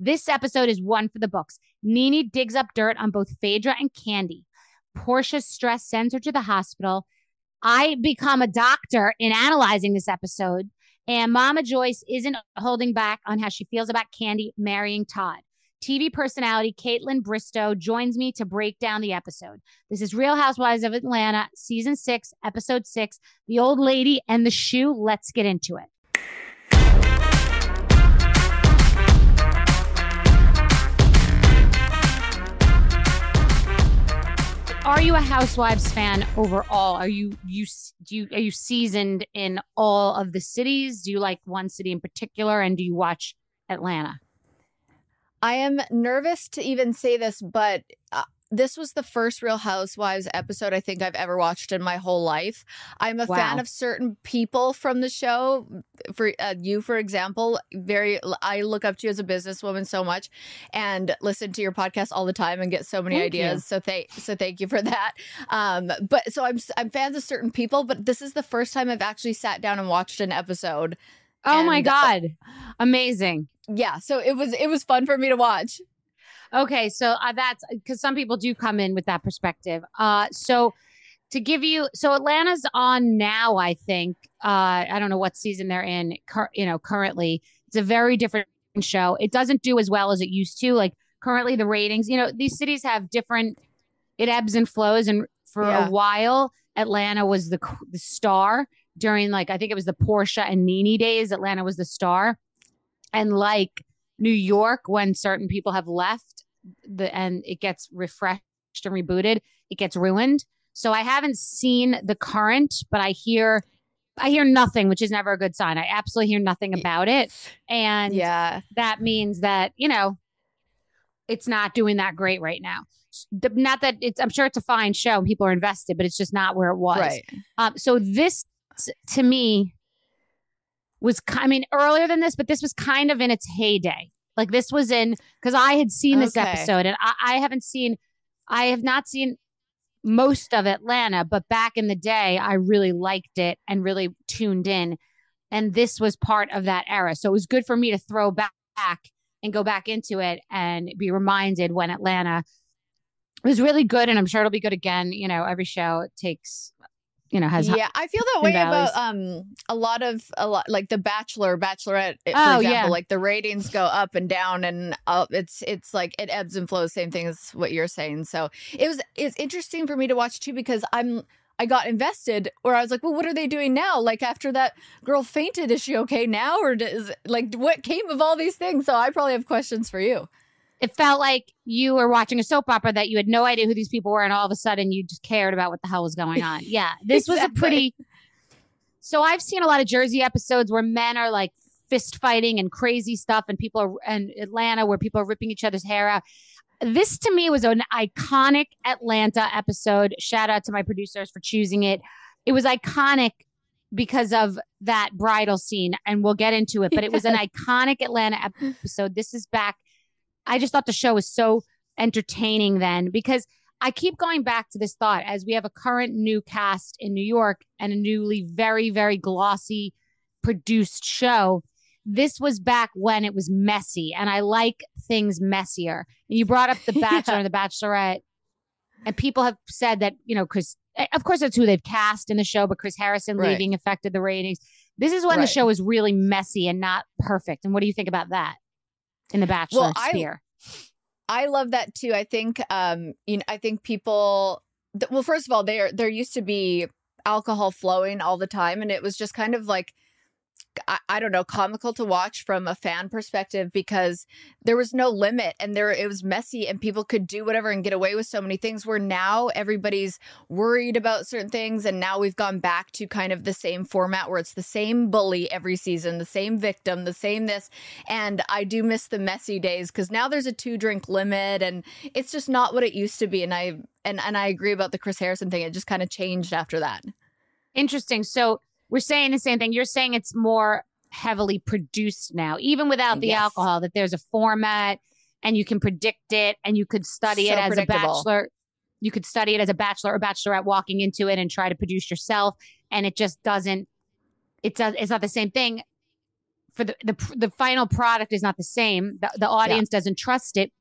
This episode is one for the books. Nene digs up dirt on both Phaedra and Kandi. Porsha's stress sends her to the hospital. I become a doctor in analyzing this episode. And Mama Joyce isn't holding back on how she feels about Kandi marrying Todd. TV personality Kaitlyn Bristowe joins me to break down the episode. This is Real Housewives of Atlanta, season six, episode six The Old Lady and the Shoe. Let's get into it. Are you a Housewives fan overall? Are you you do you are you seasoned in all of the cities? Do you like one city in particular, and do you watch Atlanta? I am nervous to even say this, but uh, this was the first Real Housewives episode I think I've ever watched in my whole life. I'm a Wow. fan of certain people from the show. For uh, you, for example, very I look up to you as a businesswoman so much, and listen to your podcast all the time and get so many Thank you. ideas. So thank so thank you for that. Um, but so I'm I'm fans of certain people, but this is the first time I've actually sat down and watched an episode. Oh my And, uh, god, amazing! Yeah, so it was it was fun for me to watch. Okay, so uh, that's because some people do come in with that perspective. Uh, so to give you, so Atlanta's on now. I think uh, I don't know what season they're in. Cur- you know, currently it's a very different show. It doesn't do as well as it used to. Like currently, the ratings. You know, these cities have different. It ebbs and flows, and for Yeah. a while, Atlanta was the the star during like I think it was the Porsha and Nene days. Atlanta was the star, and like New York, when certain people have left, the and it gets refreshed and rebooted, it gets ruined. So I haven't seen the current, but I hear I hear nothing, which is never a good sign. I absolutely hear nothing about it. And Yeah. that means that, you know, it's not doing that great right now. Not that it's I'm sure it's a fine show and people are invested, but it's just not where it was. Right. Um, so this to me was, I mean, earlier than this, but this was kind of in its heyday. Like this was in because I had seen this Okay. episode and I, I haven't seen, I have not seen most of Atlanta, but back in the day, I really liked it and really tuned in. And this was part of that era. So it was good for me to throw back and go back into it and be reminded when Atlanta was really good, and I'm sure it'll be good again. You know, every show takes, you know, has yeah. I feel that way about um a lot of a lot like The Bachelor, Bachelorette, for Oh, example. yeah. Like the ratings go up and down, and uh, it's it's like it ebbs and flows. Same thing as what you're saying. So it was it's interesting for me to watch too because I'm. I got invested, or I was like, "Well, what are they doing now? Like after that girl fainted, is she okay now, or does like what came of all these things?" So I probably have questions for you. It felt like you were watching a soap opera that you had no idea who these people were, and all of a sudden you just cared about what the hell was going on. Yeah, this was a pretty. So I've seen a lot of Jersey episodes where men are like fist fighting and crazy stuff, and people are and Atlanta where people are ripping each other's hair out. This to me was an iconic Atlanta episode. Shout out to my producers for choosing it. It was iconic because of that bridal scene, and we'll get into it. But it was an iconic Atlanta episode. This is back. I just thought the show was so entertaining then because I keep going back to this thought as we have a current new cast in New York and a newly very, very glossy produced show. This was back when it was messy, and I like things messier. And you brought up The Bachelor and The Bachelorette, and people have said that, you know, Chris, eh, of course, that's who they've cast in the show, but Chris Harrison Right. leaving affected the ratings. This is when the show was really messy and not perfect. And what do you think about that in The Bachelor Well, I- sphere? I love that too. I think um you know I think people well first of all there there used to be alcohol flowing all the time and it was just kind of like I, I don't know comical to watch from a fan perspective because there was no limit and there it was messy and people could do whatever and get away with so many things where now everybody's worried about certain things and now we've gone back to kind of the same format where it's the same bully every season the same victim the same this and I do miss the messy days because now there's a two drink limit and it's just not what it used to be. And I and and I agree about the Chris Harrison thing. It just kind of changed after that. Interesting. So we're saying the same thing. You're saying it's more heavily produced now, even without the Yes. alcohol, that there's a format and you can predict it and you could study So it as a bachelor. You could study it as a bachelor or bachelorette walking into it and try to produce yourself. And it just doesn't, it's, a, it's not the same thing. For the, the, the final product is not the same. The, the audience doesn't trust it.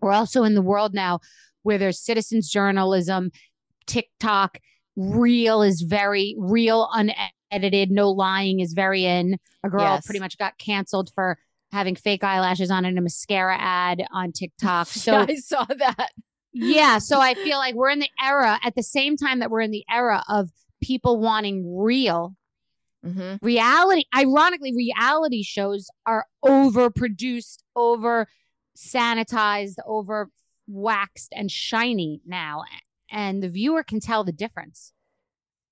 We're also in the world now where there's citizens journalism, TikTok, real is very real, unedited, no lying is very in. A girl Yes. pretty much got canceled for having fake eyelashes on in a mascara ad on TikTok. So I saw that. yeah, so I feel like we're in the era at the same time that we're in the era of people wanting real hmm reality. Ironically, reality shows are overproduced, over sanitized, over waxed and shiny now, and the viewer can tell the difference.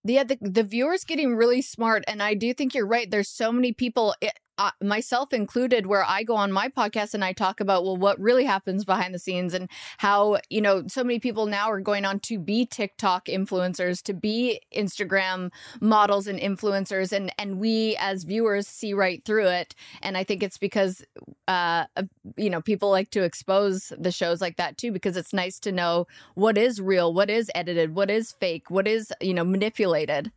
Yeah, the the viewers getting really smart, and I do think you're right. There's so many people, it, uh, myself included, where I go on my podcast and I talk about well, what really happens behind the scenes, and how you know so many people now are going on to be TikTok influencers, to be Instagram models and influencers, and and we as viewers see right through it. And I think it's because uh you know people like to expose the shows like that too, because it's nice to know what is real, what is edited, what is fake, what is you know manipulated.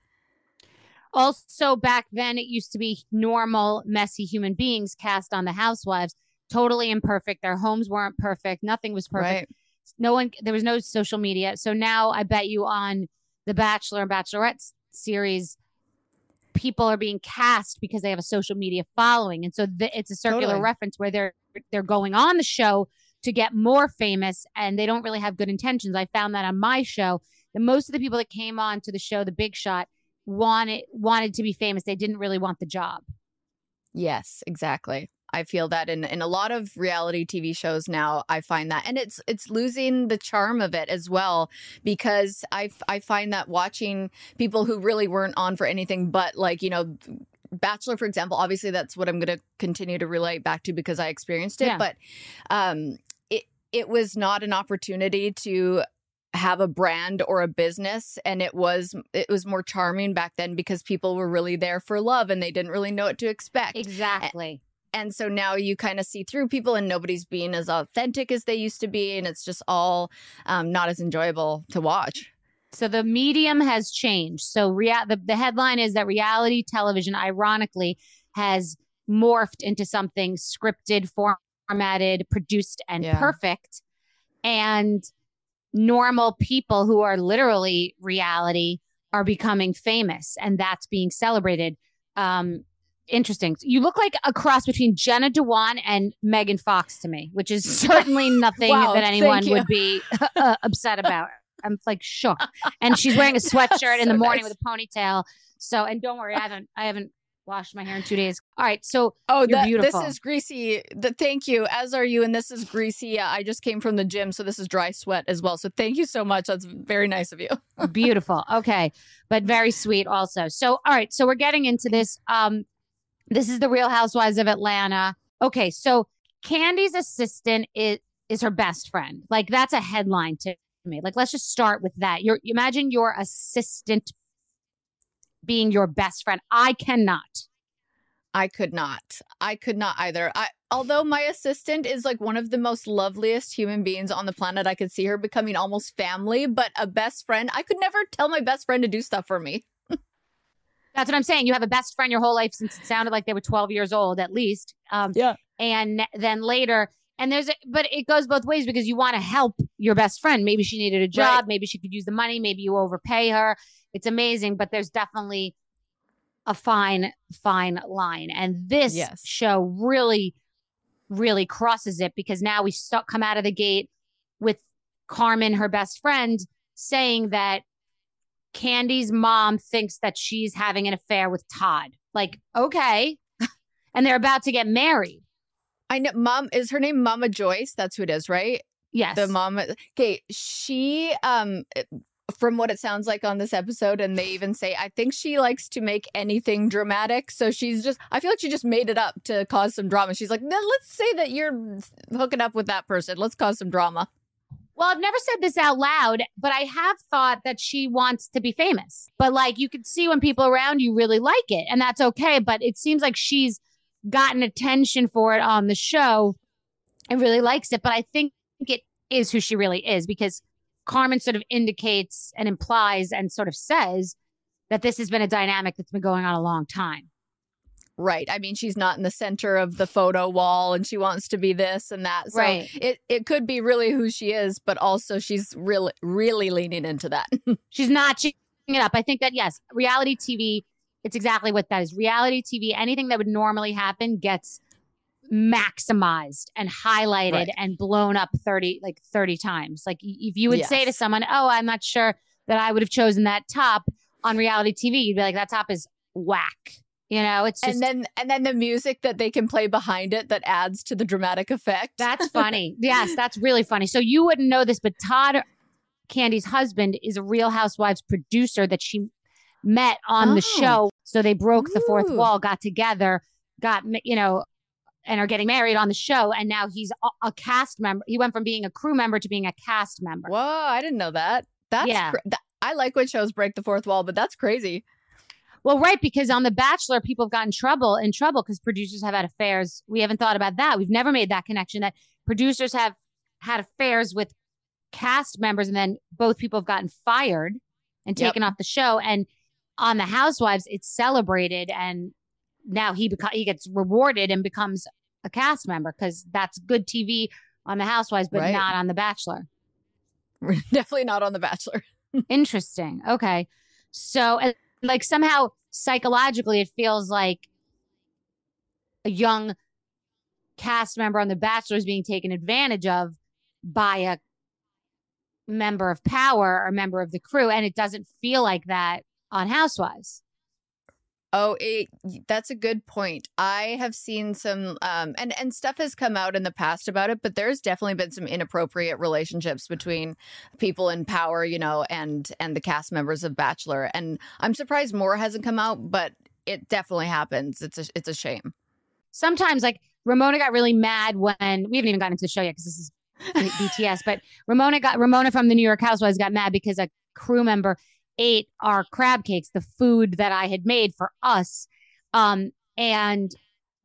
Also, back then, it used to be normal, messy human beings cast on the housewives, totally imperfect. Their homes weren't perfect. Nothing was perfect. Right. No one, there was no social media. So now I bet you on the Bachelor and Bachelorette series, people are being cast because they have a social media following. And so th- it's a circular Totally. reference where they're they're going on the show to get more famous and they don't really have good intentions. I found that on my show that most of the people that came on to the show, The Big Shot, wanted wanted to be famous. They didn't really want the job. Yes, exactly. I feel that in in a lot of reality TV shows now, I find that, and it's it's losing the charm of it as well because I I find that watching people who really weren't on for anything but like you know. Bachelor, for example, obviously that's what I'm going to continue to relate back to because I experienced it. Yeah. But um, it it was not an opportunity to have a brand or a business and it was it was more charming back then because people were really there for love and they didn't really know what to expect Exactly. and so now you kind of see through people and nobody's being as authentic as they used to be and it's just all um, not as enjoyable to watch So the medium has changed. So rea- the, the headline is that reality television, ironically, has morphed into something scripted, formatted, produced, and Yeah. perfect. And normal people who are literally reality are becoming famous and that's being celebrated. Um, interesting. You look like a cross between Jenna Dewan and Megan Fox to me, which is certainly nothing Wow, that anyone would be uh, upset about. I'm like shook. And she's wearing a sweatshirt in the morning nice. with a ponytail. So, and don't worry, I haven't, I haven't washed my hair in two days. All right. So Oh, You're that, beautiful. this is greasy. The, thank you. As are you. And this is greasy. Yeah, I just came from the gym, so this is dry sweat as well. So thank you so much. That's very nice of you. beautiful. Okay. But very sweet also. So, all right. So we're getting into this. Um, this is the Real Housewives of Atlanta. Okay. So Kandi's assistant is, is her best friend. Like that's a headline to me. Like, let's just start with that. Your imagine your assistant being your best friend. I cannot. I could not. I could not either. I although my assistant is like one of the most loveliest human beings on the planet, I could see her becoming almost family, but a best friend, I could never tell my best friend to do stuff for me. That's what I'm saying. You have a best friend your whole life since it sounded like they were 12 years old at least. Um, Yeah. And then later, and there's, a, but it goes both ways because you want to help your best friend. Maybe she needed a job. Right. Maybe she could use the money. Maybe you overpay her. It's amazing, but there's definitely a fine, fine line. And this Yes. show really, really crosses it because now we start, come out of the gate with Carmen, her best friend, saying that Kandi's mom thinks that she's having an affair with Todd. Like, okay. and they're about to get married. I know mom is her name Mama Joyce. That's who it is, right? Yes. The mom. Okay, she um from what it sounds like on this episode and they even say I think she likes to make anything dramatic. So she's just I feel like she just made it up to cause some drama. She's like, let's say that you're hooking up with that person. Let's cause some drama." Well, I've never said this out loud, but I have thought that she wants to be famous. But like you can see when people around you really like it, and that's okay. But it seems like she's gotten attention for it on the show and really likes it. But I think it is who she really is because Carmen sort of indicates and implies and sort of says that this has been a dynamic that's been going on a long time. Right. I mean, she's not in the center of the photo wall and she wants to be this and that. So Right. it, it could be really who she is, but also she's really, really leaning into that. She's not it up. I think that yes, reality TV, it's exactly what that is. Reality TV, anything that would normally happen gets maximized and highlighted Right. and blown up 30 like 30 times. Like if you would say to someone, "Oh, I'm not sure that I would have chosen that top on reality TV." You'd be like, "That top is whack." You know, it's just and then and then the music that they can play behind it that adds to the dramatic effect. That's funny. yes, that's really funny. So you wouldn't know this, but Todd, Kandi's husband, is a Real Housewives producer that she met on the Oh. show. So they broke the fourth wall, got together, got you know, and are getting married on the show. And now he's a, a cast member. He went from being a crew member to being a cast member. Whoa, I didn't know that. That's Yeah. cra- that, I like when shows break the fourth wall, but that's crazy. Well, right, because on The Bachelor, people have gotten trouble in trouble because producers have had affairs. We haven't thought about that. We've never made that connection that producers have had affairs with cast members, and then both people have gotten fired and Yep. taken off the show. And on The Housewives, it's celebrated, and now he beca- he gets rewarded and becomes a cast member because that's good TV on The Housewives, but Right. not on The Bachelor. Definitely not on The Bachelor. Interesting. Okay. So, like, somehow psychologically, it feels like a young cast member on The Bachelor is being taken advantage of by a member of power or member of the crew. And it doesn't feel like that on Housewives. Oh, it, that's a good point. I have seen some, um, and and stuff has come out in the past about it, but there's definitely been some inappropriate relationships between people in power, you know, and and the cast members of Bachelor. And I'm surprised more hasn't come out, but it definitely happens. It's a it's a shame. Sometimes, like, Ramona got really mad when we haven't even gotten into the show yet because this is BTS, but Ramona got Ramona from the New York Housewives got mad because a crew member ate our crab cakes, the food that I had made for us. Um, and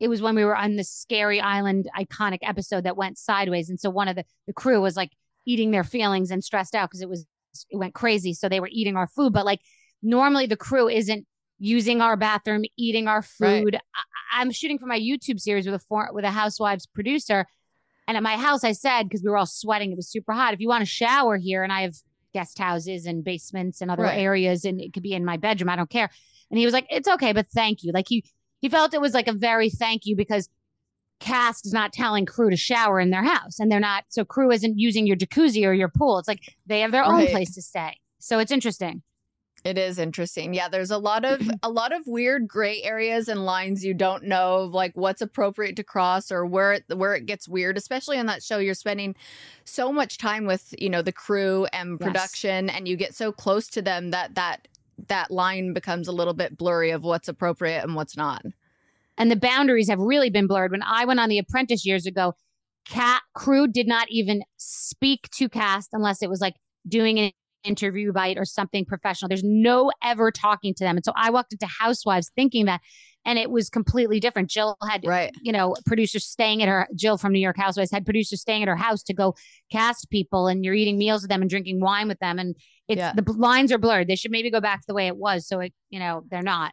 it was when we were on this scary island iconic episode that went sideways. And so one of the, the crew was like eating their feelings and stressed out because it was it went crazy. So they were eating our food. But like normally the crew isn't using our bathroom, eating our Right. food. I, I'm shooting for my YouTube series with a for, with a housewives producer. And at my house, I said, because we were all sweating, it was super hot. If you want to shower here, and I have guest houses and basements and other Right. areas, and it could be in my bedroom, I don't care. And he was like, it's okay, but thank you. Like he, he felt it was like a very thank you because cast is not telling crew to shower in their house and they're not, so crew isn't using your jacuzzi or your pool. It's like they have their own place to stay. So it's interesting. It is interesting. Yeah, there's a lot of a lot of weird gray areas and lines you don't know of like what's appropriate to cross or where it, where it gets weird, especially on that show you're spending so much time with, you know, the crew and Yes. production and you get so close to them that that that line becomes a little bit blurry of what's appropriate and what's not. and the boundaries have really been blurred. When I went on The Apprentice years ago, cat crew did not even speak to cast unless it was like doing an interview bite or something professional. There's no ever talking to them. And so I walked into Housewives thinking that, and it was completely different. Jill had, Right. you know, producers staying at her, Jill from New York Housewives had producers staying at her house to go cast people and you're eating meals with them and drinking wine with them. And it's Yeah. the lines are blurred. They should maybe go back to the way it was. So it, you know, they're not.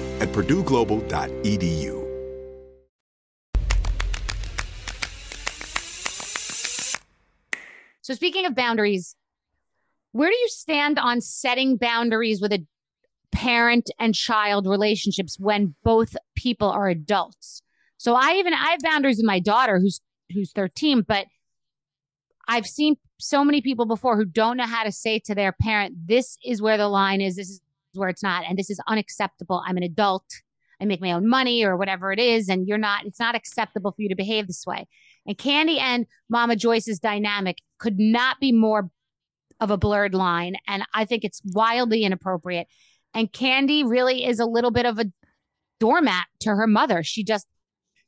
at purdueglobal.edu. So speaking of boundaries, where do you stand on setting boundaries with a parent and child relationships when both people are adults? So I even I have boundaries with my daughter who's who's 13, but I've seen so many people before who don't know how to say to their parent, this is where the line is, this is where it's not, and this is unacceptable. I'm an adult. I make my own money or whatever it is, and you're not, it's not acceptable for you to behave this way. And Kandi and Mama Joyce's dynamic could not be more of a blurred line. And I think it's wildly inappropriate. And Kandi really is a little bit of a doormat to her mother. She just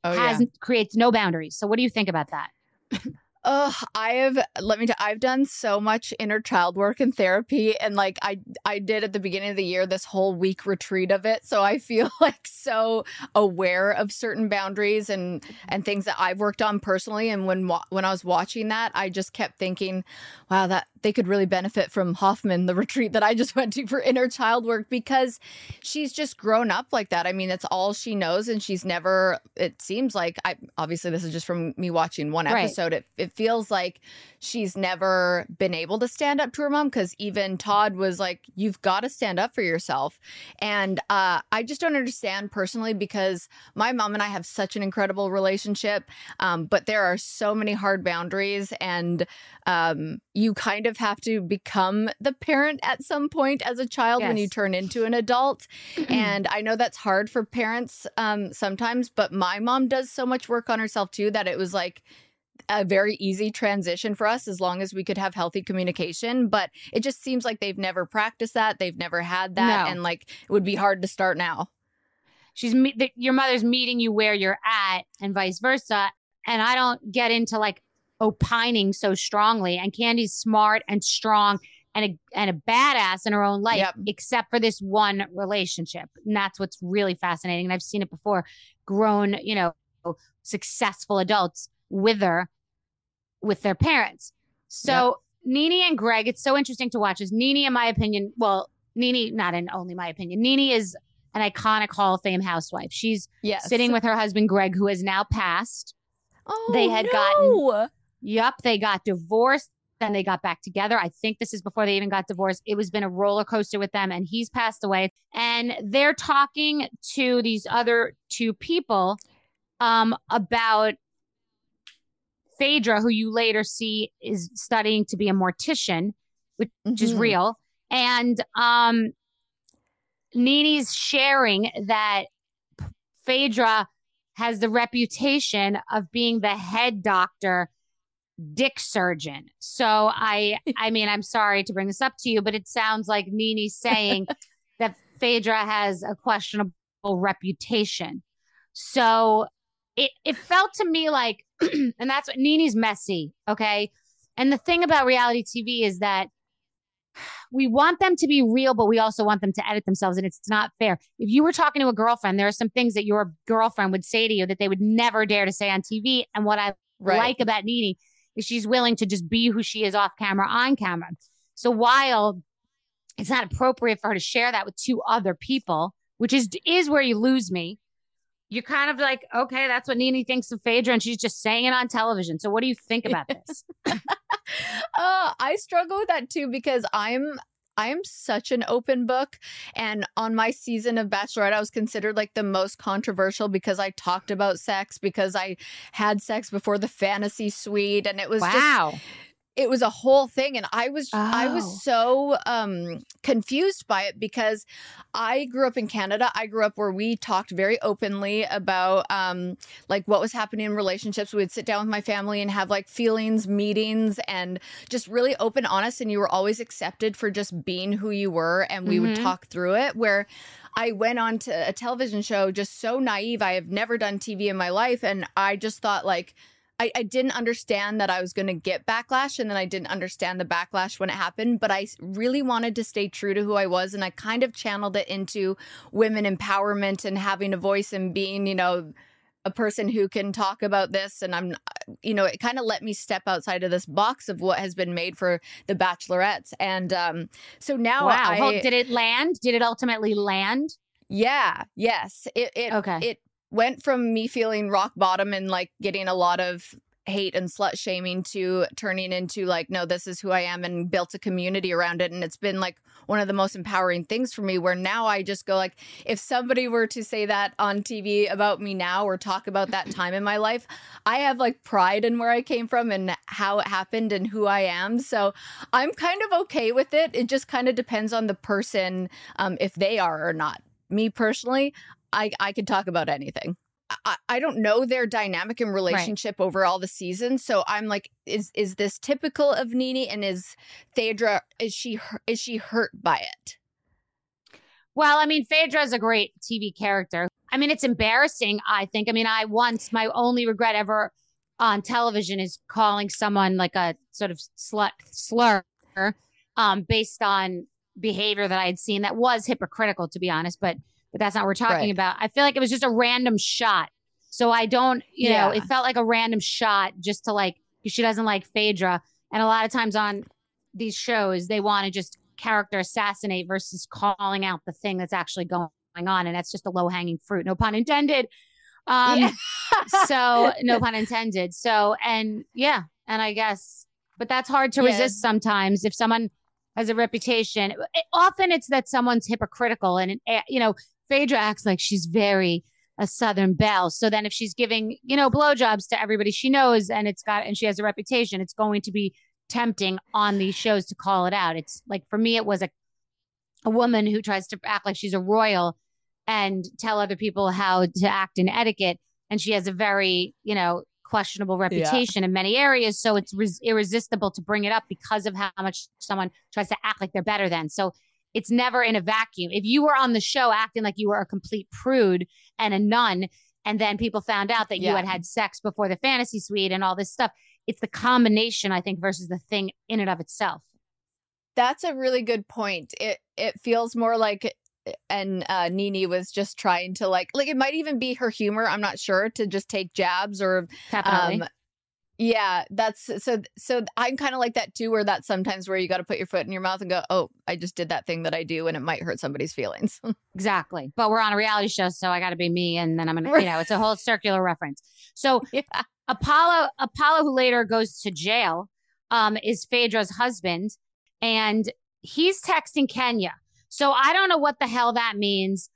Oh, yeah. creates no boundaries. So what do you think about that? Oh, I have let me tell I've done so much inner child work and therapy and like I I did at the beginning of the year this whole week retreat of it. So I feel like so aware of certain boundaries and mm-hmm. and things that I've worked on personally and when when I was watching that, I just kept thinking, wow, that they could really benefit from Hoffman, the retreat that I just went to for inner child work, because she's just grown up like that. I mean, it's all she knows, and she's never. It seems like I obviously this is just from me watching one Right. episode. It it feels like she's never been able to stand up to her mom because even Todd was like, "You've got to stand up for yourself," and uh, I just don't understand personally because my mom and I have such an incredible relationship, um, but there are so many hard boundaries, and um, you kind of have to become the parent at some point as a child when you turn into an adult. and I know that's hard for parents um, sometimes, but my mom does so much work on herself too that it was like a very easy transition for us as long as we could have healthy communication. But it just seems like they've never practiced that, they've never had that, No. and like it would be hard to start now. she's me- the, your mother's meeting you where you're at and vice versa and i don't get into like opining so strongly and Kandi's smart and strong and a, and a badass in her own life Yep. except for this one relationship and that's what's really fascinating and i've seen it before grown you know successful adults with her with their parents so Nene and Greg, it's so interesting to watch. Is Nene, in my opinion, well, Nene, not in only my opinion, Nene is an iconic Hall of Fame housewife. She's Yes. sitting with her husband Greg, who has now passed. Oh, they had no. gotten- Yup, they got divorced. Then they got back together. I think this is before they even got divorced. It was been a roller coaster with them, and he's passed away. And they're talking to these other two people um, about Phaedra, who you later see is studying to be a mortician, which is Mhm. real. And um, Nene's sharing that Phaedra has the reputation of being the head doctor dick surgeon. So I I mean I'm sorry to bring this up to you, but it sounds like Nene's saying that Phaedra has a questionable reputation. So it it felt to me like and that's what Nene's messy, okay? And the thing about reality TV is that we want them to be real, but we also want them to edit themselves, and it's not fair. If you were talking to a girlfriend, there are some things that your girlfriend would say to you that they would never dare to say on TV. And what I Right. like about Nene she's willing to just be who she is off camera, on camera. So while it's not appropriate for her to share that with two other people, which is is where you lose me. You're kind of like, okay, that's what Nene thinks of Phaedra, and she's just saying it on television. So what do you think about this? Uh, I struggle with that too because I'm I am such an open book. And on my season of Bachelorette, I was considered like the most controversial because I talked about sex, because I had sex before the fantasy suite. And it was Wow. just it was a whole thing. And I was I Oh. was so um confused by it because I grew up in Canada. I grew up where we talked very openly about um like what was happening in relationships. We would sit down with my family and have like feelings meetings and just really open, honest, and you were always accepted for just being who you were, and we would Mhm. talk through it. Where I went on to a television show just so naive. I have never done TV in my life, and I just thought like. I, I didn't understand that I was going to get backlash, and then I didn't understand the backlash when it happened. But I really wanted to stay true to who I was, and I kind of channeled it into women empowerment and having a voice and being, you know, a person who can talk about this and i'm you know it kind of let me step outside of this box of what has been made for the bachelorettes and um so now wow. I, Hold- did it land? Did it ultimately land? yeah yes it it Okay. it went from me feeling rock bottom and like getting a lot of hate and slut shaming to turning into like no this is who i am and built a community around it. And it's been like one of the most empowering things for me where now i just go like if somebody were to say that on tv about me now or talk about that time in my life i have like pride in where i came from and how it happened and who i am. So i'm kind of okay with it. It just kind of depends on the person um, if they are or not. Me personally i i could talk about anything I, I don't know their dynamic and relationship over all the seasons, so I'm like, is is this typical of Nene? And is Phaedra is she is she hurt by it? Well, I mean, Phaedra is a great TV character. I mean, it's embarrassing, I think. I mean, I once, my only regret ever on television is calling someone like a sort of slut slur um, based on behavior that I had seen that was hypocritical, to be honest, but but that's not what we're talking Right. about. I feel like it was just a random shot. So I don't, you know, it felt like a random shot just to like, she doesn't like Phaedra. And a lot of times on these shows, they want to just character assassinate versus calling out the thing that's actually going on. And that's just a low hanging fruit. No pun intended. Um, Yeah. so no pun intended. So, and yeah, and I guess, but that's hard to Yeah. resist sometimes if someone has a reputation. It- often it's that someone's hypocritical and, eh, you know, Phaedra acts like she's very a Southern belle. So then if she's giving, you know, blowjobs to everybody she knows and it's got, and she has a reputation, it's going to be tempting on these shows to call it out. It's like, for me, it was a, a woman who tries to act like she's a royal and tell other people how to act in etiquette. And she has a very, you know, questionable reputation in many areas. So it's res- irresistible to bring it up because of how much someone tries to act like they're better than. So it's never in a vacuum. If you were on the show acting like you were a complete prude and a nun, and then people found out that you had had sex before the fantasy suite and all this stuff, it's the combination, I think, versus the thing in and of itself. That's a really good point. It it feels more like and uh Nene was just trying to like like it might even be her humor, I'm not sure, to just take jabs or Definitely. um yeah, that's so so I'm kind of like that too where that's sometimes where you got to put your foot in your mouth and go, "Oh, I just did that thing that I do and it might hurt somebody's feelings." Exactly. But we're on a reality show, so I got to be me. And then I'm going to, you know, it's a whole circular reference. So yeah. Apollo, Apollo, who later goes to jail, um, is Phaedra's husband. And he's texting Kenya. So I don't know what the hell that means.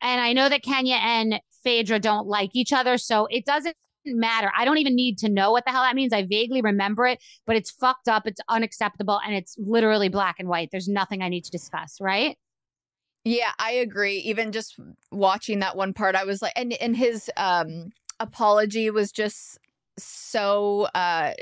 And I know that Kenya and Phaedra don't like each other. So it doesn't matter. I don't even need to know what the hell that means. I vaguely remember it, but it's fucked up. It's unacceptable. And it's literally black and white. There's nothing I need to discuss, right? Yeah, I agree. Even just watching that one part, I was like, and and his um apology was just so uh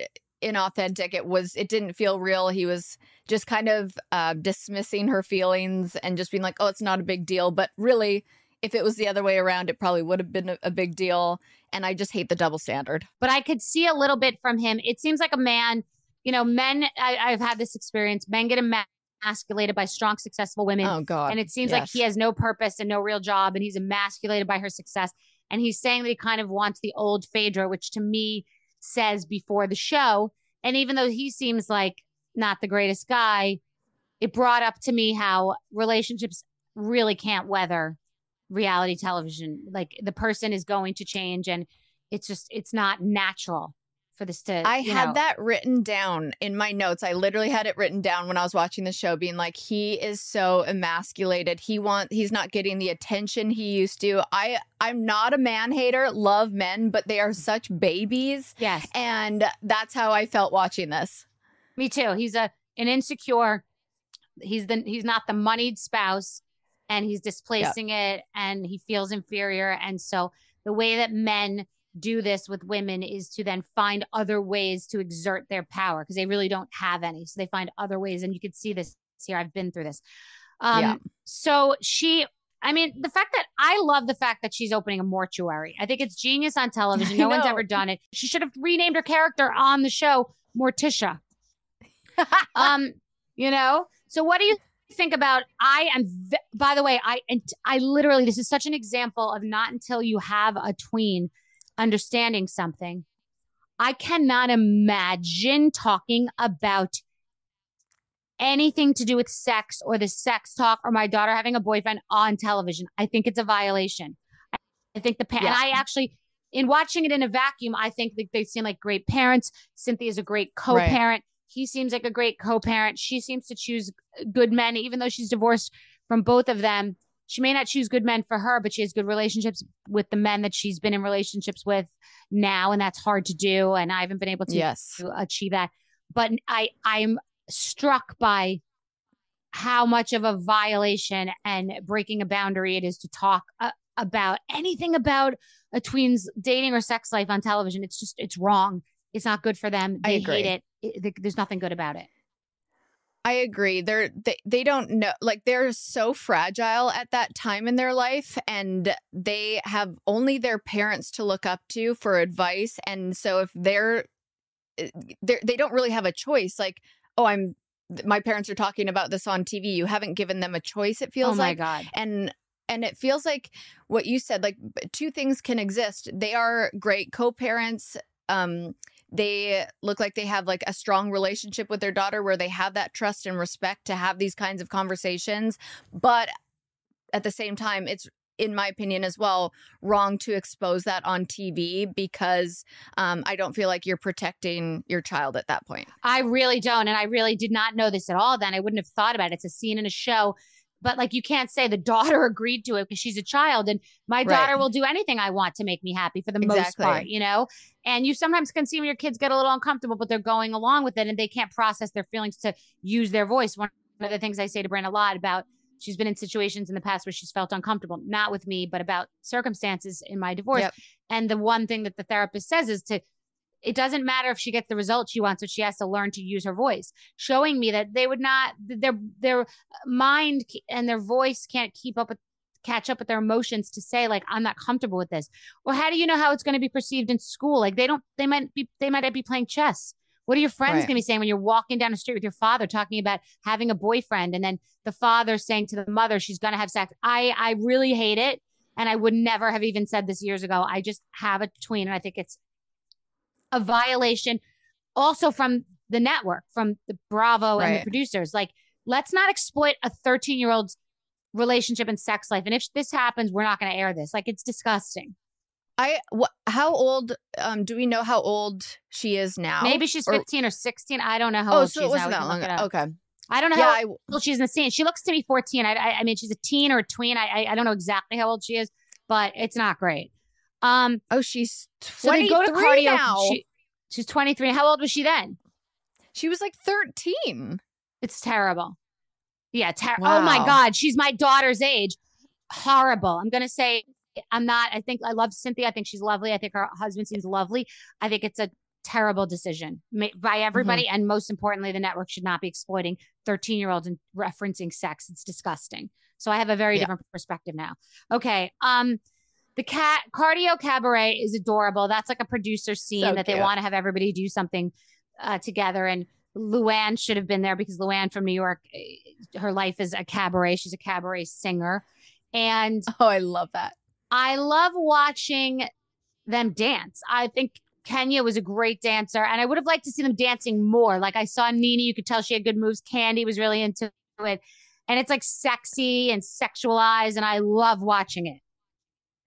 inauthentic. It was, it didn't feel real. He was just kind of uh dismissing her feelings and just being like, "Oh, it's not a big deal." But really, if it was the other way around, it probably would have been a, a big deal. And I just hate the double standard. but I could see a little bit from him. It seems like a man, you know, men, I, I've had this experience. Men get emasculated by strong, successful women. Oh God! and it seems like he has no purpose and no real job, and he's emasculated by her success. And he's saying that he kind of wants the old Phaedra, which to me says before the show. And even though he seems like not the greatest guy, it brought up to me how relationships really can't weather reality television. Like the person is going to change, and it's just it's not natural for this to. I had know- that written down in my notes. I literally had it written down when I was watching the show, being like, he is so emasculated. He want he's not getting the attention he used to. I I'm not a man hater, love men, but they are such babies. Yes. And that's how I felt watching this. Me too. He's a an insecure. He's the he's not the moneyed spouse, and he's displacing it, and he feels inferior. And so the way that men do this with women is to then find other ways to exert their power because they really don't have any. So they find other ways, and you could see this here. I've been through this. Um, Yeah. So she. I mean, the fact that I love the fact that she's opening a mortuary. I think it's genius on television. No one's ever done it. She should have renamed her character on the show Morticia um you know so what do you think about i am by the way i and i literally this is such an example of not until you have a tween understanding something i cannot imagine talking about anything to do with sex or the sex talk or my daughter having a boyfriend on television. I think it's a violation. I, think the pa- and i actually in watching it in a vacuum i think that they seem like great parents. Cynthia is a great co-parent he seems like a great co-parent. She seems to choose good men, even though she's divorced from both of them. She may not choose good men for her, but she has good relationships with the men that she's been in relationships with now, and that's hard to do. And I haven't been able to, Yes. to achieve that. But I I'm struck by how much of a violation and breaking a boundary it is to talk uh, about anything about a tween's dating or sex life on television. It's just it's wrong. It's not good for them. I They agree. hate it. it. th- There's nothing good about it. I agree. They're they, they don't know like they're so fragile at that time in their life and they have only their parents to look up to for advice and so if they're they they don't really have a choice like oh I'm my parents are talking about this on TV you haven't given them a choice it feels oh my like god. and and it feels like what you said like two things can exist they are great co-parents um they look like they have like a strong relationship with their daughter where they have that trust and respect to have these kinds of conversations. But at the same time, it's in my opinion as well wrong to expose that on tv because um, i don't feel like you're protecting your child at that point I really don't. And I really did not know this at all then. I wouldn't have thought about it. It's a scene in a show. But like you can't say the daughter agreed to it because she's a child and my Right. daughter will do anything I want to make me happy for the most part, you know? And you sometimes can see when your kids get a little uncomfortable, but they're going along with it and they can't process their feelings to use their voice. One of the things I say to Brenda a lot about she's been in situations in the past where she's felt uncomfortable, not with me, but about circumstances in my divorce. Yep. And the one thing that the therapist says is to it doesn't matter if she gets the results she wants, but she has to learn to use her voice, showing me that they would not their their mind and their voice can't keep up with catch up with their emotions to say like I'm not comfortable with this. Well, how do you know how it's going to be perceived in school? Like they don't they might be they might be playing chess. What are your friends Right. going to be saying when you're walking down the street with your father talking about having a boyfriend and then the father saying to the mother she's going to have sex? I I really hate it and I would never have even said this years ago. I just have a tween and I think it's a violation also from the network, from the Bravo and the producers. Like, let's not exploit a 13 year old's relationship and sex life. And if this happens, we're not going to air this. Like, it's disgusting. i wh- how old um do we know how old she is now Maybe she's 15 or 16. I don't know how oh old so she it is wasn't now. that long can look it ago okay I don't know Yeah, how old she's in the scene. She looks to me 14. I, I, I mean, she's a teen or a tween. I, I, I don't know exactly how old she is, but it's not great. Um, oh she's so they go to 23 cardio. now. She, she's 23. How old was she then? she was like 13 It's terrible. Yeah. Ter- Oh my God. She's my daughter's age. Horrible. I'm going to say, I'm not, I think I love Cynthia. I think she's lovely. I think her husband seems lovely. I think it's a terrible decision by everybody. And most importantly, the network should not be exploiting 13 year olds and referencing sex. It's disgusting. So I have a very Yeah. different perspective now. Okay. Um, the cat cardio cabaret is adorable. That's like a producer scene So that they want to have everybody do something uh, together. And Luann should have been there because Luann from New York, eh, her life is a cabaret. She's a cabaret singer. And oh i love that I love watching them dance. I think Kenya was a great dancer, and I would have liked to see them dancing more. Like I saw Nene, you could tell she had good moves. Kandi was really into it. And it's like sexy and sexualized, and I love watching it.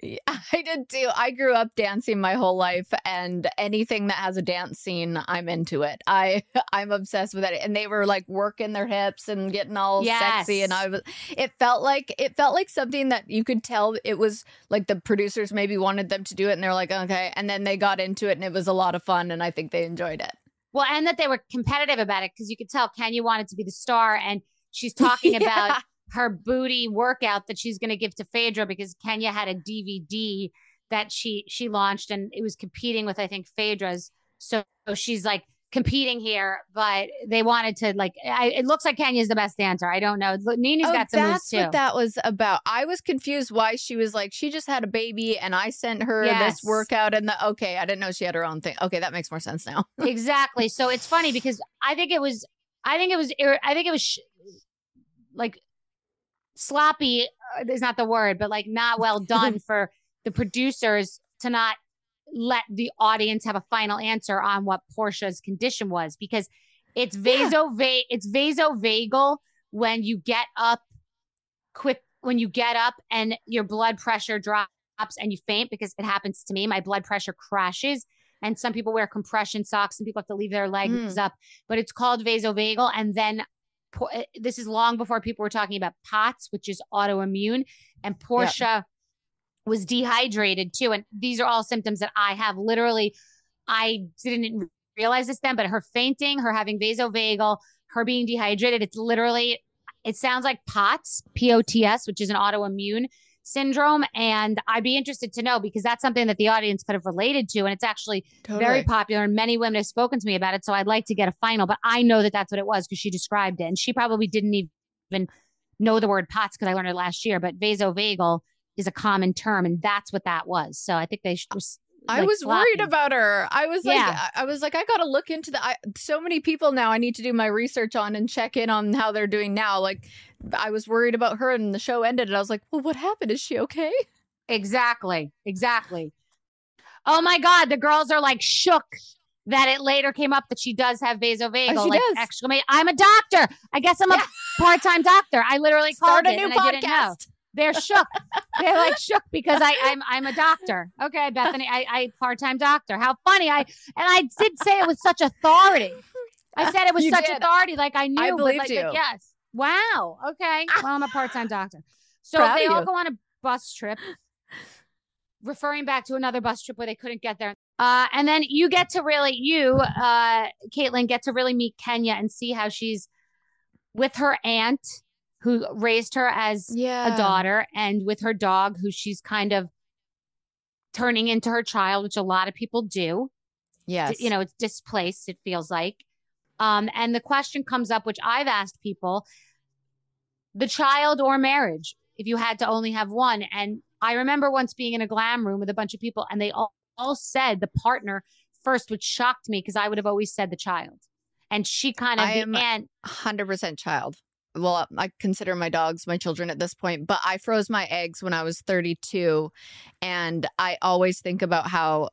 Yeah, I did too. I grew up dancing my whole life, and anything that has a dance scene, I'm into it. I I'm obsessed with it. And they were like working their hips and getting all sexy, and I was. It felt like it felt like something that you could tell it was like the producers maybe wanted them to do it, and they're like, okay, and then they got into it, and it was a lot of fun, and I think they enjoyed it. Well, and that they were competitive about it because you could tell Kenya wanted to be the star, and she's talking Yeah. about her booty workout that she's going to give to Phaedra because Kenya had a DVD that she she launched, and it was competing with I think Phaedra's. So, she's like competing here, but they wanted to like. I, it looks like Kenya's the best dancer. I don't know. Nene's oh, got some moves that's too. what that was about. I was confused why she was like she just had a baby, and I sent her Yes. this workout, and the okay, I didn't know she had her own thing. Okay, that makes more sense now. exactly. So it's funny because I think it was, I think it was, I think it was sh- like sloppy uh, is not the word, but like not well done for the producers to not let the audience have a final answer on what Porsha's condition was because it's vaso it's vasovagal when you get up quick when you get up and your blood pressure drops and you faint because it happens to me my blood pressure crashes and some people wear compression socks and people have to leave their legs up but it's called vasovagal and then Eh, this is long before people were talking about POTS which is autoimmune and Porsha was dehydrated too and these are all symptoms that I have. Literally I didn't realize this then but her fainting her having vasovagal her being dehydrated it's literally it sounds like POTS P-O-T-S which is an autoimmune syndrome and I'd be interested to know because that's something that the audience could have related to and it's actually very popular and many women have spoken to me about it so I'd like to get a final but I know that that's what it was because she described it and she probably didn't even know the word POTS because I learned it last year but vasovagal is a common term and that's what that was so I think they should just I like, was worried about her. I was like, Yeah. I I was like, I got to look into the. I, so many people now. I need to do my research on and check in on how they're doing now. Like, I was worried about her, and the show ended, and I was like, well, what happened? Is she okay? Exactly. Exactly. Oh my God. The girls are like shook that it later came up that she does have vasovagal. Oh, she like does. exclamation, I'm a doctor. I guess I'm a part-time doctor. I literally Start called a new and I didn't know. podcast. They're shook. They're like shook because I, I'm I'm a doctor. Okay, Bethenny, I, I part-time doctor. How funny. I and I did say it with such authority. I said it with You such did. authority, like I knew. I but believed like, you. yes. Wow. Okay. Well, I'm a part-time doctor. So Proud they all go on a bus trip, referring back to another bus trip where they couldn't get there. Uh, and then you get to really, you, uh, Kaitlyn, get to really meet Kenya and see how she's with her aunt who raised her as Yeah. a daughter and with her dog who she's kind of turning into her child, which a lot of people do. Yes. You know, it's displaced, it feels like. Um, and the question comes up, which I've asked people the child or marriage, if you had to only have one. And I remember once being in a glam room with a bunch of people, and they all, all said the partner first, which shocked me because I would have always said the child. And she kind of, I am 100% child. Well, I consider my dogs my children at this point, but I froze my eggs when I was 32. And I always think about how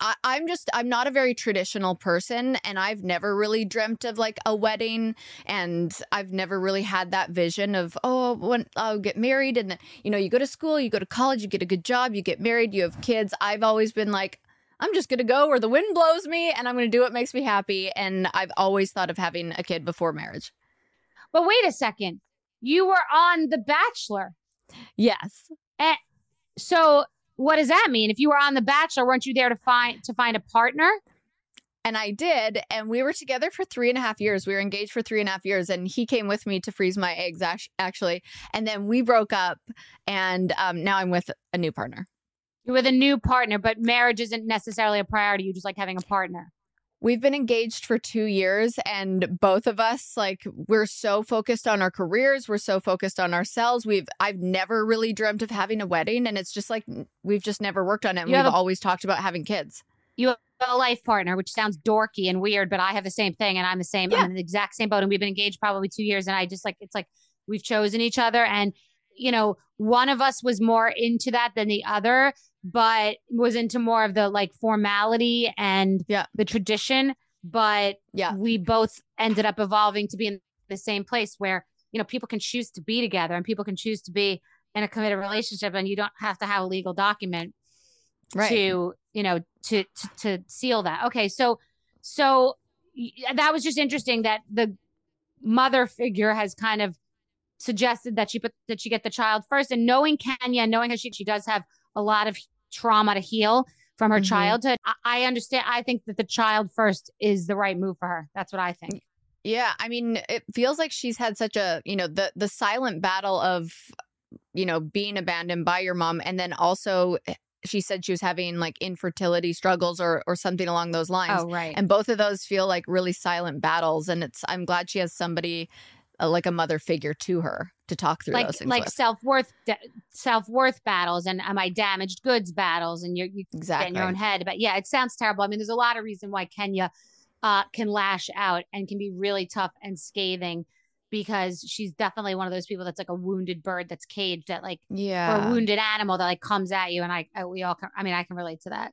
I, I'm just, I'm not a very traditional person. And I've never really dreamt of like a wedding. And I've never really had that vision of, oh, when I'll get married. And, you know, you go to school, you go to college, you get a good job, you get married, you have kids. I've always been like, I'm just going to go where the wind blows me and I'm going to do what makes me happy. And I've always thought of having a kid before marriage. but wait a second. You were on The Bachelor. Yes. And so what does that mean? If you were on The Bachelor, weren't you there to find to find a partner? And I did. And we were together for three and a half years. We were engaged for three and a half years. And he came with me to freeze my eggs, actually. And then we broke up. And um, now I'm with a new partner. You're with a new partner, but marriage isn't necessarily a priority. You just like having a partner. We've been engaged for two years, and both of us, like, we're so focused on our careers. We're so focused on ourselves. We've, I've never really dreamt of having a wedding, and it's just like we've just never worked on it. And You we've a- always talked about having kids. You have a life partner, which sounds dorky and weird, but I have the same thing, and I'm the same. I'm in the exact same boat, and we've been engaged probably two years, and I just like it's like we've chosen each other, and you know, one of us was more into that than the other, but was into more of the like formality and yeah. the tradition. But yeah, we both ended up evolving to be in the same place where you know people can choose to be together and people can choose to be in a committed relationship, and you don't have to have a legal document Right. to you know to, to to seal that. Okay, so so that was just interesting that the mother figure has kind of suggested that she put that she get the child first and knowing Kenya knowing how she she does have a lot of trauma to heal from her Mhm. childhood I, I understand I think that the child first is the right move for her that's what I think Yeah, I mean, it feels like she's had such a, you know, the the silent battle of, you know, being abandoned by your mom and then also eh, she said she was having like infertility struggles or or something along those lines. Oh, right. And both of those feel like really silent battles and it's I'm glad she has somebody uh, like a mother figure to her to talk through like those things like with. self-worth self-worth battles and am I damaged goods battles and you're you get in your own head but yeah it sounds terrible I mean there's a lot of reason why Kenya uh can lash out and can be really tough and scathing because she's definitely one of those people that's like a wounded bird that's caged that like or Yeah. a wounded animal that like comes at you and I, I we all can, I mean I can relate to that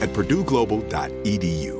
at purdueglobal.edu.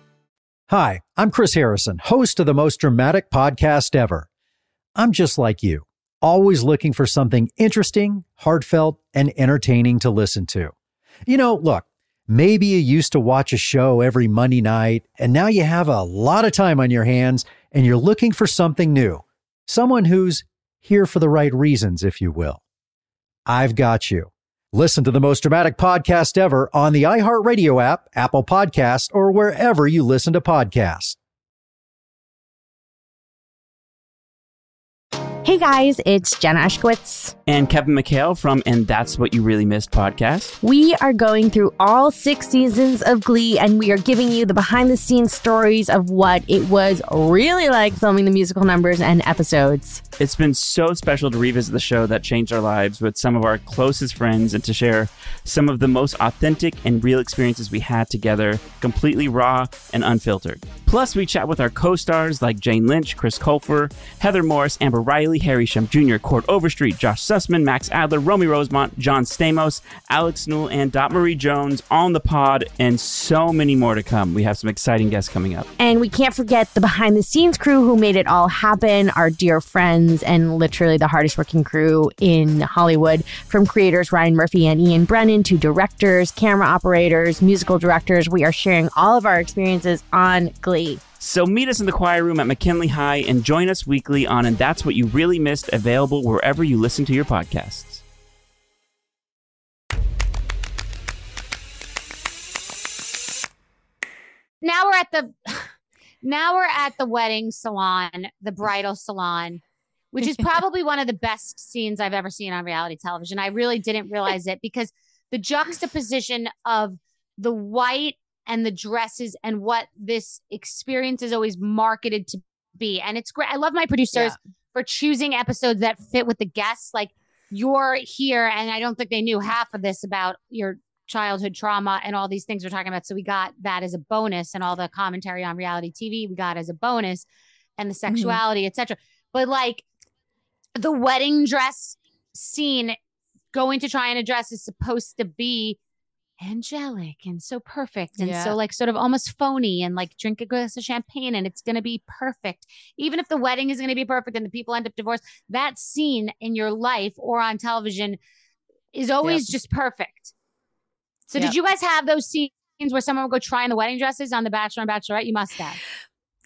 Hi, I'm Chris Harrison, host of the most dramatic podcast ever. I'm just like you, always looking for something interesting, heartfelt, and entertaining to listen to. You know, look, maybe you used to watch a show every Monday night, and now you have a lot of time on your hands and you're looking for something new. Someone who's here for the right reasons, if you will. I've got you. Listen to the most dramatic podcast ever on the iHeartRadio app, Apple Podcast, or wherever you listen to podcasts. Hey guys, it's Jenna Ushkowitz. And Kevin McHale from And That's What You Really Missed podcast. We are going through all six seasons of Glee and we are giving you the behind the scenes stories of what it was really like filming the musical numbers and episodes. It's been so special to revisit the show that changed our lives with some of our closest friends and to share some of the most authentic and real experiences we had together, completely raw and unfiltered. Plus, we chat with our co stars like Jane Lynch, Chris Colfer, Heather Morris, Amber Riley, Harry Shum Jr., Chord Overstreet, Josh Sussman, Max Adler, Romy Rosemont, John Stamos, Alex Newell, and Dot Marie Jones on the pod, and so many more to come. We have some exciting guests coming up. And we can't forget the behind the scenes crew who made it all happen, our dear friends, and literally the hardest working crew in Hollywood, from creators Ryan Murphy and Ian Brennan to directors, camera operators, musical directors. We are sharing all of our experiences on Glee. So meet us in the choir room at McKinley High and join us weekly on And That's What You Really Missed, available wherever you listen to your podcasts. Now we're at the now we're at the wedding salon, the bridal salon, which is probably one of the best scenes I've ever seen on reality television. I really didn't realize it because the juxtaposition of the white and the dresses and what this experience is always marketed to be. And it's great. I love my producers Yeah. for choosing episodes that fit with the guests. Like you're here, and I don't think they knew half of this about your childhood trauma and all these things we're talking about. So we got that as a bonus, and all the commentary on reality TV we got as a bonus, and the mm-hmm. sexuality, etc. But like the wedding dress scene, going to try and address is supposed to be angelic and so perfect and Yeah. so like sort of almost phony and like drink a glass of champagne and it's going to be perfect. Even if the wedding is going to be perfect and the people end up divorced that scene in your life or on television is always just perfect. So Yep. did you guys have those scenes where someone would go try on the wedding dresses on the bachelor and bachelorette? You must have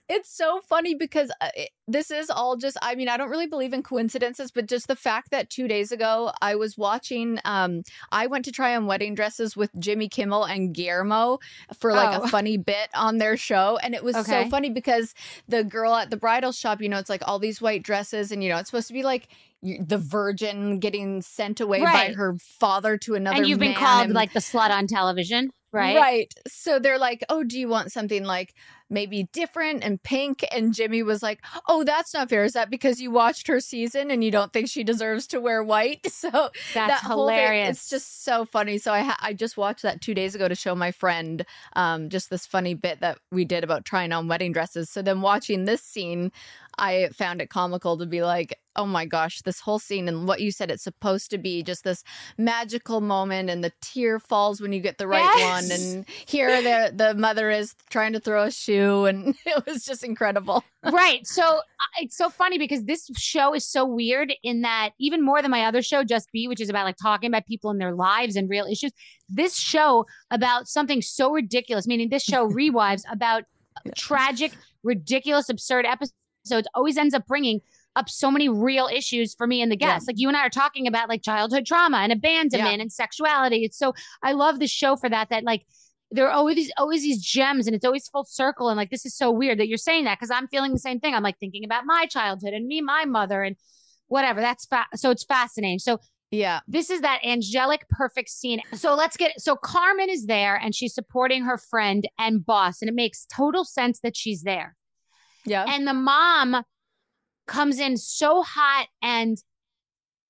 It's so funny because uh, it, this is all just, I mean, I don't really believe in coincidences, but just the fact that two days ago I was watching, um, I went to try on wedding dresses with Jimmy Kimmel and Guillermo for like Oh. a funny bit on their show. And it was Okay. so funny because the girl at the bridal shop, you know, it's like all these white dresses and, you know, it's supposed to be like the virgin getting sent away by her father to another and you've been called and- like the slut on television right? Right. So they're like, "Oh, do you want something like maybe different and pink?" And Jimmy was like, "Oh, that's not fair. Is that because you watched her season and you don't think she deserves to wear white?" So That's that whole thing, hilarious. it's just so funny. So I ha- I just watched that two days ago to show my friend um, just this funny bit that we did about trying on wedding dresses. So then watching this scene, I found it comical to be like, oh my gosh, this whole scene and what you said it's supposed to be just this magical moment, and the tear falls when you get the right Yes. one, and here the the mother is trying to throw a shoe, and it was just incredible. right. So it's so funny because this show is so weird in that even more than my other show, Just B, which is about like talking about people in their lives and real issues, this show about something so ridiculous, meaning this show rewives about tragic, ridiculous, absurd episodes, always ends up bringing up so many real issues for me and the guests. Like you and I are talking about like childhood trauma and abandonment Yeah. and sexuality. It's so I love the show for that. That like there are always these always these gems and it's always full circle and like this is so weird that you're saying that because i'm feeling the same thing i'm like thinking about my childhood and me my mother and whatever that's fa- so it's fascinating so yeah this is that angelic perfect scene so let's get so carmen is there and she's supporting her friend and boss and it makes total sense that she's there yeah. And the mom comes in so hot and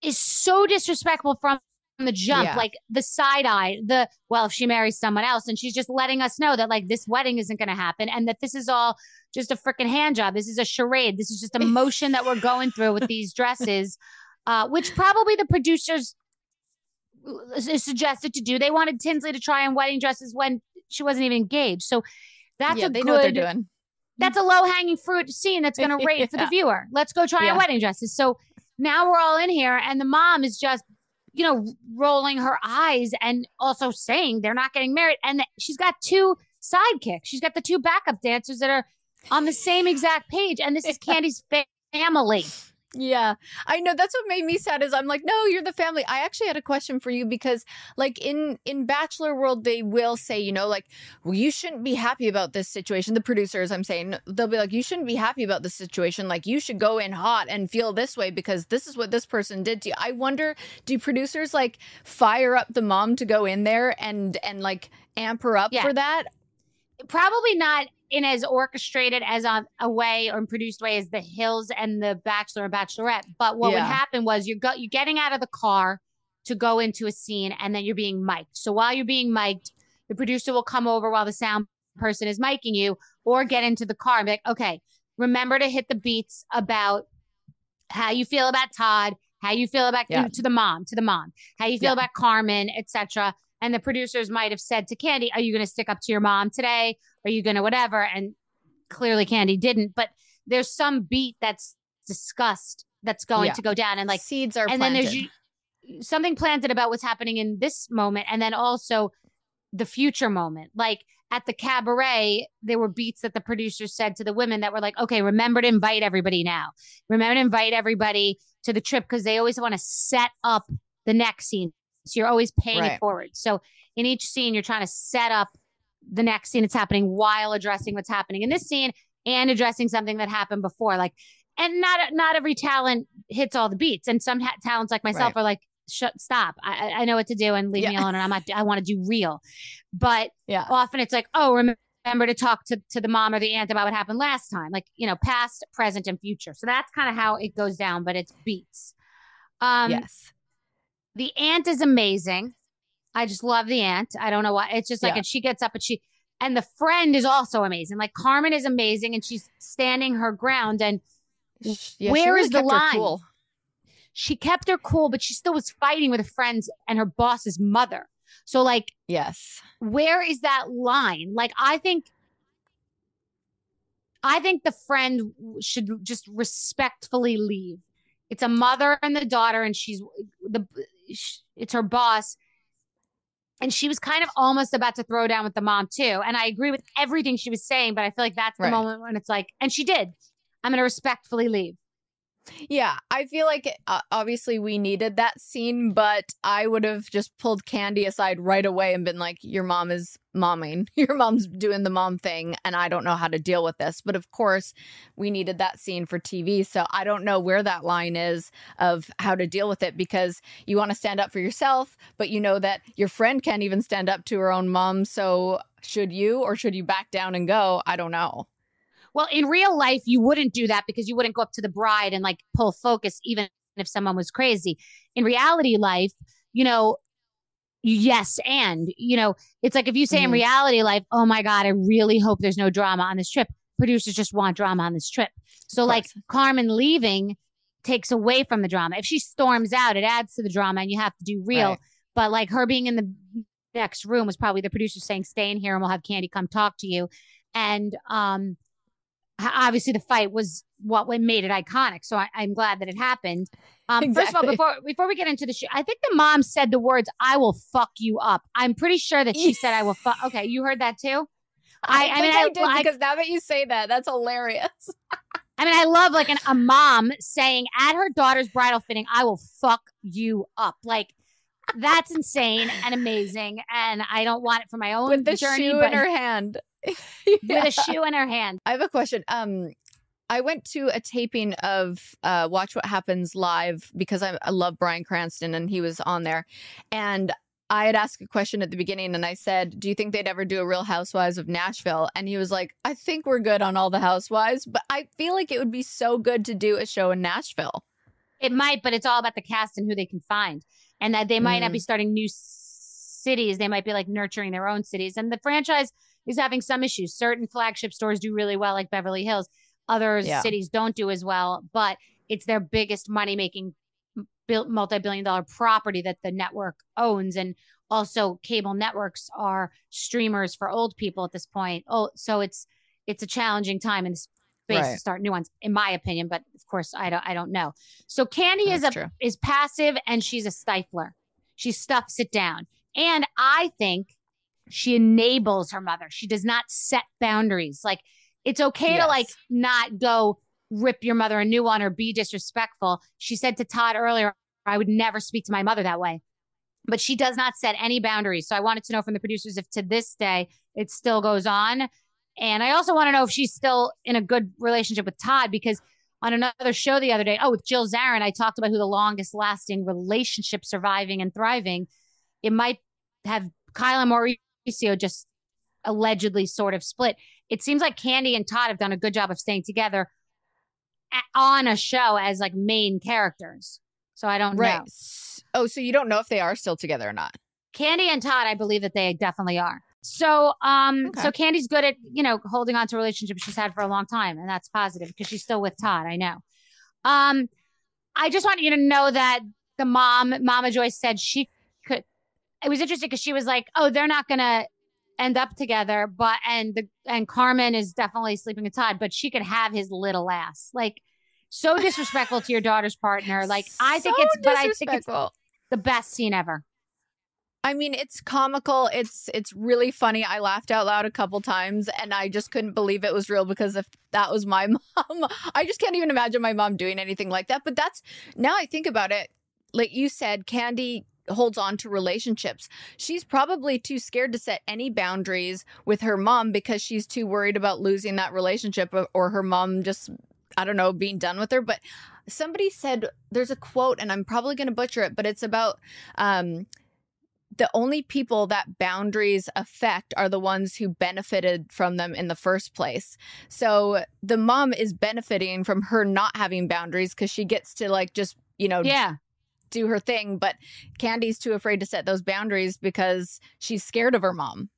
is so disrespectful from the jump Yeah. like the side eye the well if she marries someone else and she's just letting us know that like this wedding isn't going to happen and that this is all just a freaking hand job. This is a charade. This is just a motion that we're going through with these dresses uh which probably the producers suggested to do. They wanted tinsley to try on wedding dresses when she wasn't even engaged. So that's yeah, a they good know what they're doing. That's a low hanging fruit scene that's going to rate for the viewer. Let's go try Yeah. on wedding dresses. So now we're all in here, and the mom is just, you know, rolling her eyes and also saying they're not getting married. And she's got two sidekicks. She's got the two backup dancers that are on the same exact page, and this is Kandi's family. Yeah, I know. That's what made me sad. Is I'm like, no, you're the family. I actually had a question for you because, like in in Bachelor World, they will say, you know, like, well, you shouldn't be happy about this situation. The producers, I'm saying, they'll be like, you shouldn't be happy about this situation. Like, you should go in hot and feel this way because this is what this person did to you. I wonder, do producers like fire up the mom to go in there and and like amp her up Yeah. for that? Probably not in as orchestrated as on a way or produced way as the Hills and the Bachelor and Bachelorette. But what would happen was you're go- you're getting out of the car to go into a scene, and then you're being mic'd. So while you're being mic'd, the producer will come over while the sound person is miking you, or get into the car and be like, "Okay, remember to hit the beats about how you feel about Todd, how you feel about Yeah. to the mom, to the mom, how you feel Yeah. about Carmen, etc." And the producers might have said to Kandi, "Are you going to stick up to your mom today? Are you going to whatever?" And clearly Kandi didn't, but there's some beat that's discussed that's going Yeah. to go down, and like Seeds are and then there's planted. something planted about what's happening in this moment, and then also the future moment, like. At the cabaret, there were beats that the producers said to the women that were like, okay, remember to invite everybody now. Remember to invite everybody to the trip because they always want to set up the next scene. So you're always paying Right. it forward. So in each scene, you're trying to set up the next scene that's happening while addressing what's happening in this scene and addressing something that happened before. Like, and not not every talent hits all the beats, and some ta- talents like myself Right. are like, shut, stop. I, I- know what to do and leave me alone, and I'm not. I want to do real, but Yeah. often it's like, oh, remember. Remember to talk to, to the mom or the aunt about what happened last time, like you know, past, present, and future. So that's kind of how it goes down, but it's beats. Um, yes. The aunt is amazing. I just love the aunt. I don't know why. It's just like, Yeah. and she gets up and she, and the friend is also amazing. Like Carmen is amazing and she's standing her ground. And Yeah, where really is the line? cool. She kept her cool, but she still was fighting with her friends and her boss's mother. So, like, Yes. where is that line? Like, I think, I think the friend should just respectfully leave. It's a mother and the daughter, and she's the it's her boss, and she was kind of almost about to throw down with the mom too. And I agree with everything she was saying, but I feel like that's the Right. moment when it's like, and she did. I'm going to respectfully leave. Yeah, I feel like uh, obviously we needed that scene, but I would have just pulled Kandi aside right away and been like, "Your mom is momming. Your mom's doing the mom thing, and I don't know how to deal with this." But of course, we needed that scene for TV, so I don't know where that line is of how to deal with it because you want to stand up for yourself, but you know that your friend can't even stand up to her own mom. So should you, or should you back down and go? I don't know. Well, in real life, you wouldn't do that because you wouldn't go up to the bride and like pull focus, even if someone was crazy. In reality life, you know, yes, and, you know, it's like if you say in Mhm. reality life, oh my God, I really hope there's no drama on this trip. Producers just want drama on this trip. So, like, Carmen leaving takes away from the drama. If she storms out, it adds to the drama and you have to do real. Right. But like her being in the next room was probably the producer saying, stay in here and we'll have Kandi come talk to you. And, um, obviously the fight was what made it iconic. So I, I'm glad that it happened. Um, First of all, before before we get into the show, I think the mom said the words "I will fuck you up." I'm pretty sure that she said "I will fuck." Okay, you heard that too. I, I think mean, I, I- did I- because now that you say that, that's hilarious. I mean, I love like an, a mom saying at her daughter's bridal fitting, "I will fuck you up." Like that's insane and amazing, and I don't want it for my own With the journey. shoe but in her hand. with a shoe in her hand. I have a question. Um, I went to a taping of uh, Watch What Happens live because I, I love Bryan Cranston and he was on there. And I had asked a question at the beginning and I said, Do you think they'd ever do a Real Housewives of Nashville? And he was like, I think we're good on all the housewives, but I feel like it would be so good to do a show in Nashville. It might, but it's all about the cast and who they can find. And that they might not Mm. be starting new cities. They might be like nurturing their own cities. And the franchise is having some issues. Certain flagship stores do really well, like Beverly Hills. Other Yeah. cities don't do as well, but it's their biggest money making multi billion dollar property that the network owns. And also, cable networks are streamers for old people at this point. Oh, so it's it's a challenging time in space to start new ones, in my opinion. But of course, I don't I don't know. So Kandi is a true. is passive and she's a stifler. She stuffs it down. And I think she enables her mother. She does not set boundaries. Like it's okay to like not go rip your mother a new one or be disrespectful. She said to Todd earlier, I would never speak to my mother that way. But she does not set any boundaries. So I wanted to know from the producers if to this day it still goes on. And I also want to know if she's still in a good relationship with Todd because on another show the other day, oh, with Jill Zarin, I talked about who the longest lasting relationship surviving and thriving. It might have Kyla and Mauricio just allegedly sort of split. It seems like Kandi and Todd have done a good job of staying together on a show as like main characters. So I don't Right. know. Oh, so you don't know if they are still together or not? Kandi and Todd, I believe that they definitely are. So, um, Okay. so Kandi's good at you know holding on to relationships she's had for a long time, and that's positive because she's still with Todd. I know. Um, I just want you to know that the mom, Mama Joyce, said she. It was interesting because she was like, "Oh, they're not gonna end up together," but and the and Carmen is definitely sleeping with Todd, but she could have his little ass. Like, so disrespectful to your daughter's partner. Like, I think it's, but I think it's the best scene ever. I mean, it's comical. It's it's really funny. I laughed out loud a couple times, and I just couldn't believe it was real because if that was my mom, I just can't even imagine my mom doing anything like that. But that's now I think about it. Like you said, Kandi holds on to relationships. She's probably too scared to set any boundaries with her mom because she's too worried about losing that relationship or, her mom just I don't know being done with her. But somebody said there's a quote, and I'm probably going to butcher it, but it's about um the only people that boundaries affect are the ones who benefited from them in the first place. So the mom is benefiting from her not having boundaries because she gets to like just, you know, Yeah. Do her thing. But Kandi's too afraid to set those boundaries because she's scared of her mom.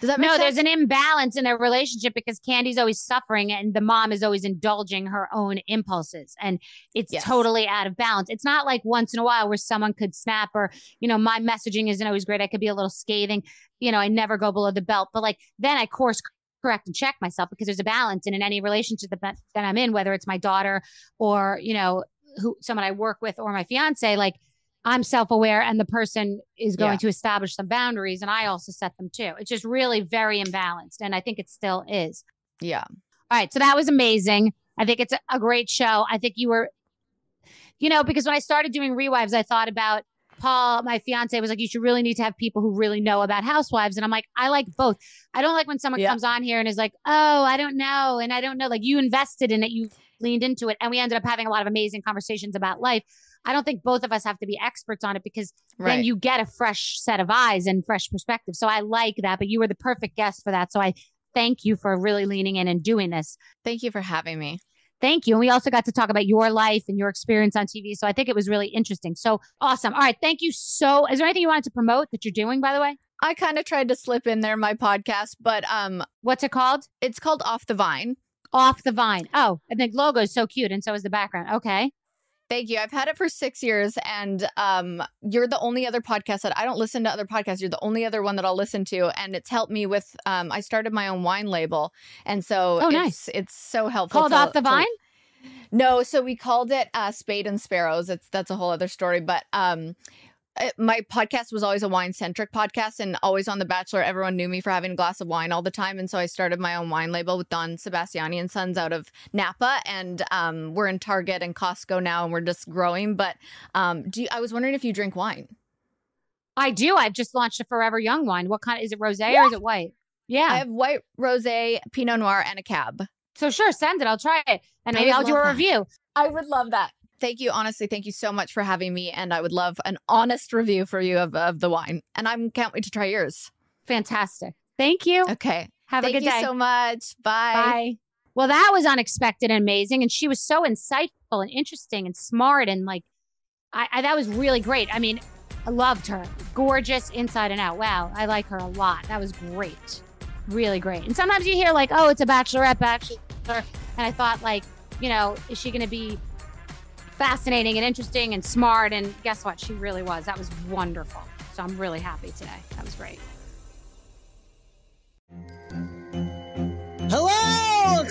Does that make no, sense? there's an imbalance in their relationship because Kandi's always suffering and the mom is always indulging her own impulses. And it's Yes. totally out of balance. It's not like once in a while where someone could snap or, you know, my messaging isn't always great. I could be a little scathing. You know, I never go below the belt. But like then I course correct and check myself because there's a balance. And in any relationship that, that I'm in, whether it's my daughter or, you know, who someone I work with or my fiance, like I'm self aware and the person is going Yeah. to establish some boundaries and I also set them too. It's just really very imbalanced. And I think it still is. Yeah. All right. So that was amazing. I think it's a, a great show. I think you were you know, because when I started doing rewives, I thought about Paul, my fiance, was like, you should really need to have people who really know about housewives. And I'm like, I like both. I don't like when someone Yeah. comes on here and is like, oh, I don't know. And I don't know. Like you invested in it, you leaned into it. And we ended up having a lot of amazing conversations about life. I don't think both of us have to be experts on it because then you get a fresh set of eyes and fresh perspective. So I like that. But you were the perfect guest for that. So I thank you for really leaning in and doing this. Thank you for having me. Thank you. And we also got to talk about your life and your experience on TV. So I think it was really interesting. So awesome. All right. Thank you so. Is there anything you wanted to promote that you're doing, by the way? I kind of tried to slip in there my podcast, but um, what's it called? It's called Off the Vine. Off the Vine. Oh, and the logo is so cute, and so is the background. Okay. Thank you. I've had it for six years, and um, you're the only other podcast that I don't listen to other podcasts. You're the only other one that I'll listen to, and it's helped me with. Um, I started my own wine label, and so Oh, it's, nice. it's so helpful. Called to- Off the to- Vine? No, so we called it uh, Spade and Sparrows. It's that's a whole other story, but um. My podcast was always a wine centric podcast, and always on The Bachelor, everyone knew me for having a glass of wine all the time. And so I started my own wine label with Don Sebastiani and Sons out of Napa, and um, we're in Target and Costco now, and we're just growing. But um, do you, I was wondering if you drink wine? I do. I've just launched a Forever Young wine. What kind? Is it rosé or is it white? Yeah. I have white rosé, Pinot Noir, and a cab. So sure, send it. I'll try it, and maybe I'll do a that. review. I would love that. Thank you. Honestly, thank you so much for having me. And I would love an honest review for you of, of the wine. And I can't wait to try yours. Fantastic. Thank you. Okay. Have Thank a good day. Thank you so much. Bye. Bye. Well, that was unexpected and amazing, and she was so insightful and interesting and smart, and like, I, I that was really great. I mean, I loved her. Gorgeous inside and out. Wow, I like her a lot. That was great. Really great. And sometimes you hear like, oh, it's a bachelorette, bachelor, and I thought like, you know, is she going to be fascinating and interesting and smart? And guess what? She really was. That was wonderful. So I'm really happy today. That was great.